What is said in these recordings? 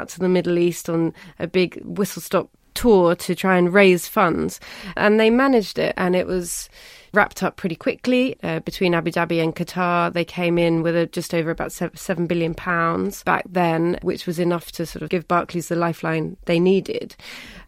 Out to the Middle East on a big whistle-stop tour to try and raise funds. And they managed it and it was wrapped up pretty quickly uh, between Abu Dhabi and Qatar. They came in with a, just over about seven billion pounds back then, which was enough to sort of give Barclays the lifeline they needed.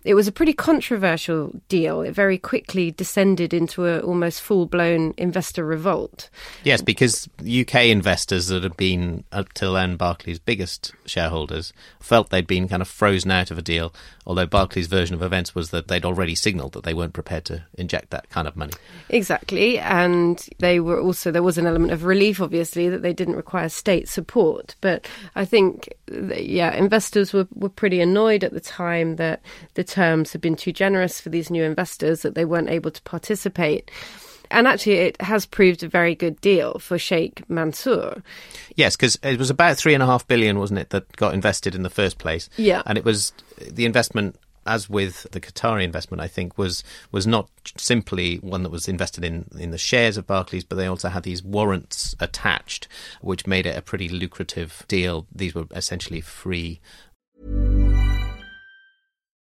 It was a pretty controversial deal. It very quickly descended into an almost full blown investor revolt. Yes, because UK investors that had been up till then Barclays' biggest shareholders felt they'd been kind of frozen out of a deal. Although Barclays' version of events was that they'd already signalled that they weren't prepared to inject that kind of money. Exactly, and they were also there was an element of relief, obviously, that they didn't require state support. But I think, yeah, investors were were pretty annoyed at the time that the terms had been too generous for these new investors, that they weren't able to participate. And actually, it has proved a very good deal for Sheikh Mansour. Yes, because it was about three and a half billion, wasn't it, that got invested in the first place? Yeah. And it was the investment as with the Qatari investment, I think was was not simply one that was invested in in the shares of Barclays, but they also had these warrants attached, which made it a pretty lucrative deal. These were essentially free